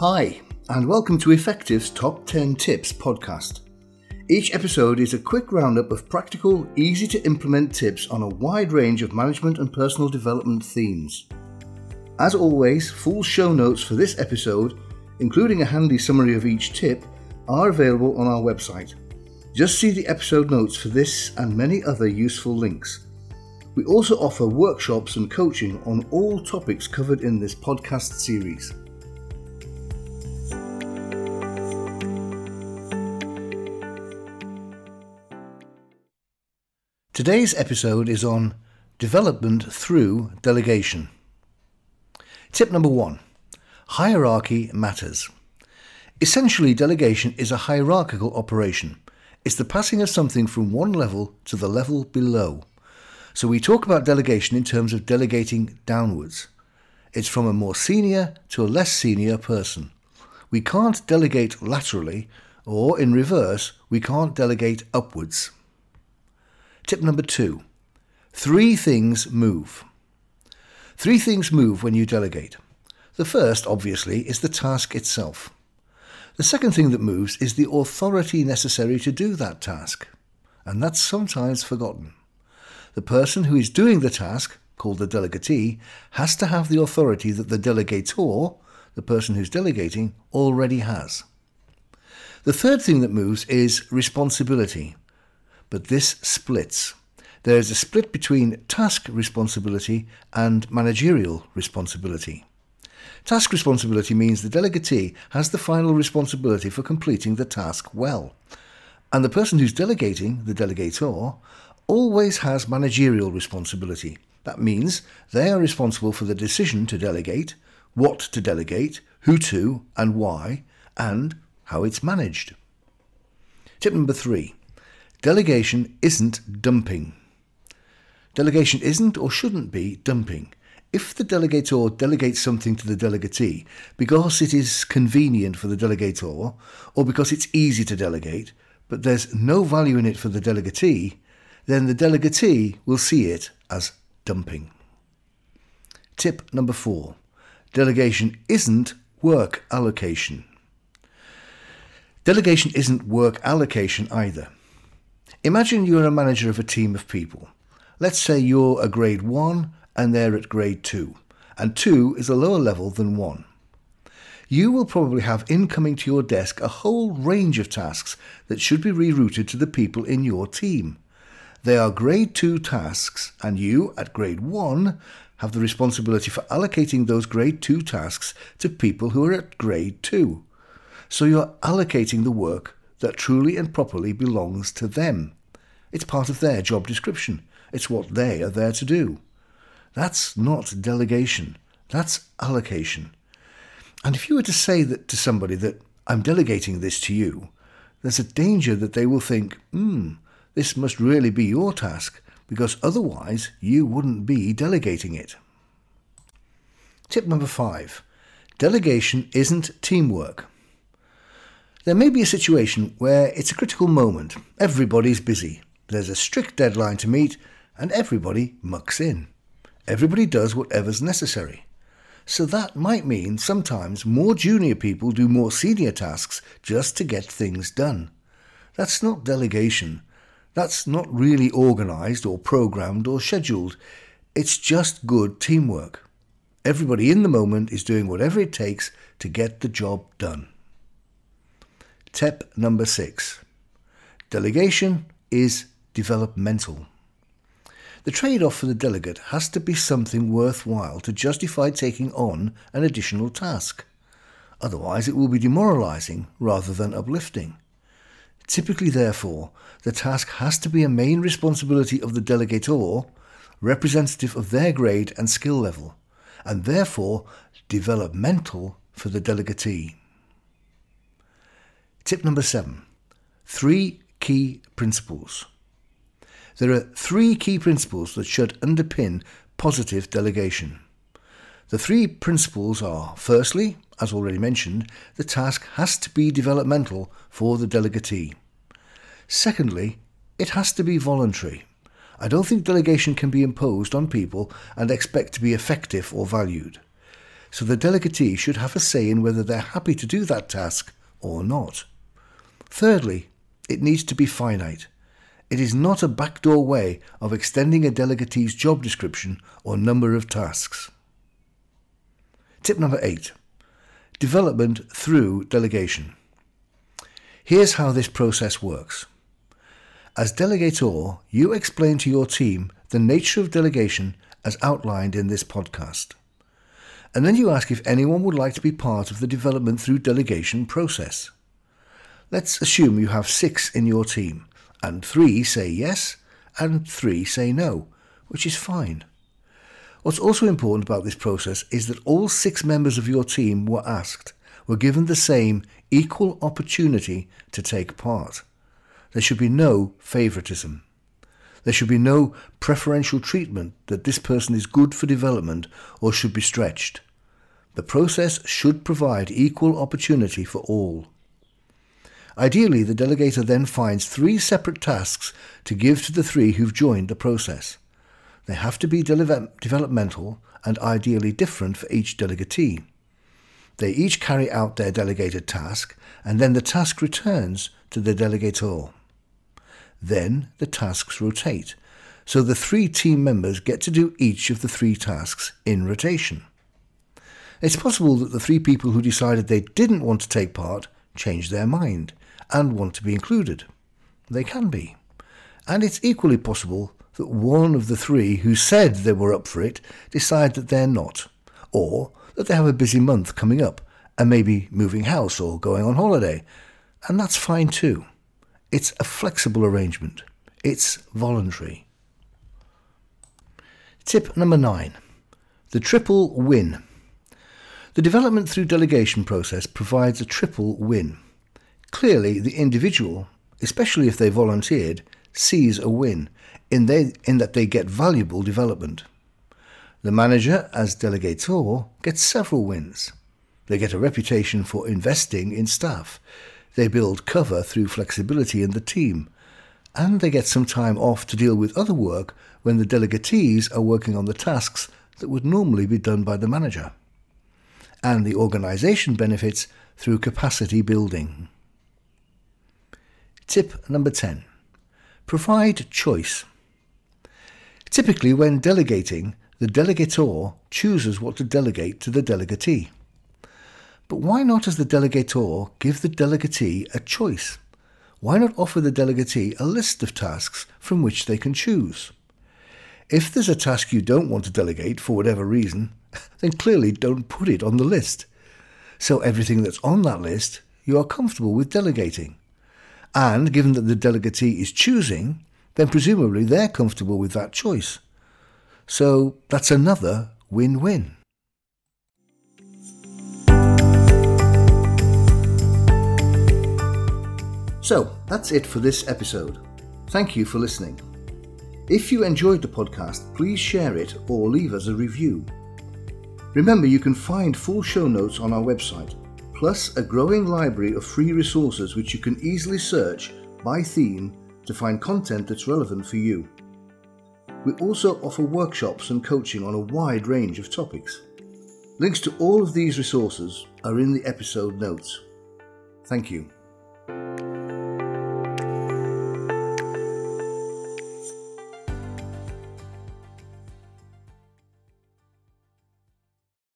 Hi, and welcome to Effective's Top 10 Tips podcast. Each episode is a quick roundup of practical, easy to implement tips on a wide range of management and personal development themes. As always, full show notes for this episode, including a handy summary of each tip, are available on our website. Just see the episode notes for this and many other useful links. We also offer workshops and coaching on all topics covered in this podcast series. Today's episode is on development through delegation. Tip number one hierarchy matters. Essentially, delegation is a hierarchical operation. It's the passing of something from one level to the level below. So we talk about delegation in terms of delegating downwards. It's from a more senior to a less senior person. We can't delegate laterally, or in reverse, we can't delegate upwards. Tip number two three things move. Three things move when you delegate. The first, obviously, is the task itself. The second thing that moves is the authority necessary to do that task, and that's sometimes forgotten. The person who is doing the task, called the delegatee, has to have the authority that the delegator, the person who's delegating, already has. The third thing that moves is responsibility, but this splits. There is a split between task responsibility and managerial responsibility. Task responsibility means the delegatee has the final responsibility for completing the task well. And the person who's delegating, the delegator, always has managerial responsibility. That means they are responsible for the decision to delegate, what to delegate, who to, and why, and how it's managed. Tip number three Delegation isn't dumping. Delegation isn't or shouldn't be dumping. If the delegator delegates something to the delegatee because it is convenient for the delegator or because it's easy to delegate, but there's no value in it for the delegatee, then the delegatee will see it as dumping. Tip number four delegation isn't work allocation. Delegation isn't work allocation either. Imagine you're a manager of a team of people. Let's say you're a grade 1 and they're at grade 2, and 2 is a lower level than 1. You will probably have incoming to your desk a whole range of tasks that should be rerouted to the people in your team. They are grade 2 tasks, and you, at grade 1, have the responsibility for allocating those grade 2 tasks to people who are at grade 2. So you're allocating the work that truly and properly belongs to them. It's part of their job description. It's what they are there to do. That's not delegation. That's allocation. And if you were to say that to somebody that I'm delegating this to you, there's a danger that they will think, hmm, this must really be your task, because otherwise you wouldn't be delegating it. Tip number five delegation isn't teamwork. There may be a situation where it's a critical moment. Everybody's busy. There's a strict deadline to meet, and everybody mucks in. Everybody does whatever's necessary. So that might mean sometimes more junior people do more senior tasks just to get things done. That's not delegation. That's not really organised or programmed or scheduled. It's just good teamwork. Everybody in the moment is doing whatever it takes to get the job done. Tip number six delegation is developmental. The trade off for the delegate has to be something worthwhile to justify taking on an additional task. Otherwise, it will be demoralizing rather than uplifting. Typically, therefore, the task has to be a main responsibility of the delegator, representative of their grade and skill level, and therefore developmental for the delegatee. Tip number seven three key principles. There are three key principles that should underpin positive delegation. The three principles are firstly, as already mentioned, the task has to be developmental for the delegatee. Secondly, it has to be voluntary. I don't think delegation can be imposed on people and expect to be effective or valued. so the delegatee should have a say in whether they're happy to do that task or not. Thirdly, it needs to be finite. It is not a backdoor way of extending a delegatee's job description or number of tasks. Tip number eight development through delegation. Here's how this process works. As delegator, you explain to your team the nature of delegation as outlined in this podcast. And then you ask if anyone would like to be part of the development through delegation process. Let's assume you have six in your team and three say yes, and three say no, which is fine. What's also important about this process is that all six members of your team were asked, were given the same equal opportunity to take part. There should be no favouritism. There should be no preferential treatment that this person is good for development or should be stretched. The process should provide equal opportunity for all. Ideally, the delegator then finds three separate tasks to give to the three who've joined the process. They have to be de- developmental and ideally different for each delegatee. They each carry out their delegated task, and then the task returns to the delegator. Then the tasks rotate, so the three team members get to do each of the three tasks in rotation. It's possible that the three people who decided they didn't want to take part change their mind and want to be included. They can be. And it's equally possible that one of the three who said they were up for it decide that they're not, or that they have a busy month coming up and maybe moving house or going on holiday, and that's fine too. It's a flexible arrangement. It's voluntary. Tip number nine the triple win. The development through delegation process provides a triple win. Clearly, the individual, especially if they volunteered, sees a win in, they, in that they get valuable development. The manager, as delegator, gets several wins. They get a reputation for investing in staff. They build cover through flexibility in the team. And they get some time off to deal with other work when the delegatees are working on the tasks that would normally be done by the manager. And the organisation benefits through capacity building. Tip number 10 Provide choice. Typically, when delegating, the delegator chooses what to delegate to the delegatee. But why not, as the delegator, give the delegatee a choice? Why not offer the delegatee a list of tasks from which they can choose? If there's a task you don't want to delegate for whatever reason, then clearly don't put it on the list. So everything that's on that list you are comfortable with delegating. And given that the delegatee is choosing, then presumably they're comfortable with that choice. So that's another win win. So that's it for this episode. Thank you for listening. If you enjoyed the podcast, please share it or leave us a review. Remember, you can find full show notes on our website plus a growing library of free resources which you can easily search by theme to find content that's relevant for you. We also offer workshops and coaching on a wide range of topics. Links to all of these resources are in the episode notes. Thank you.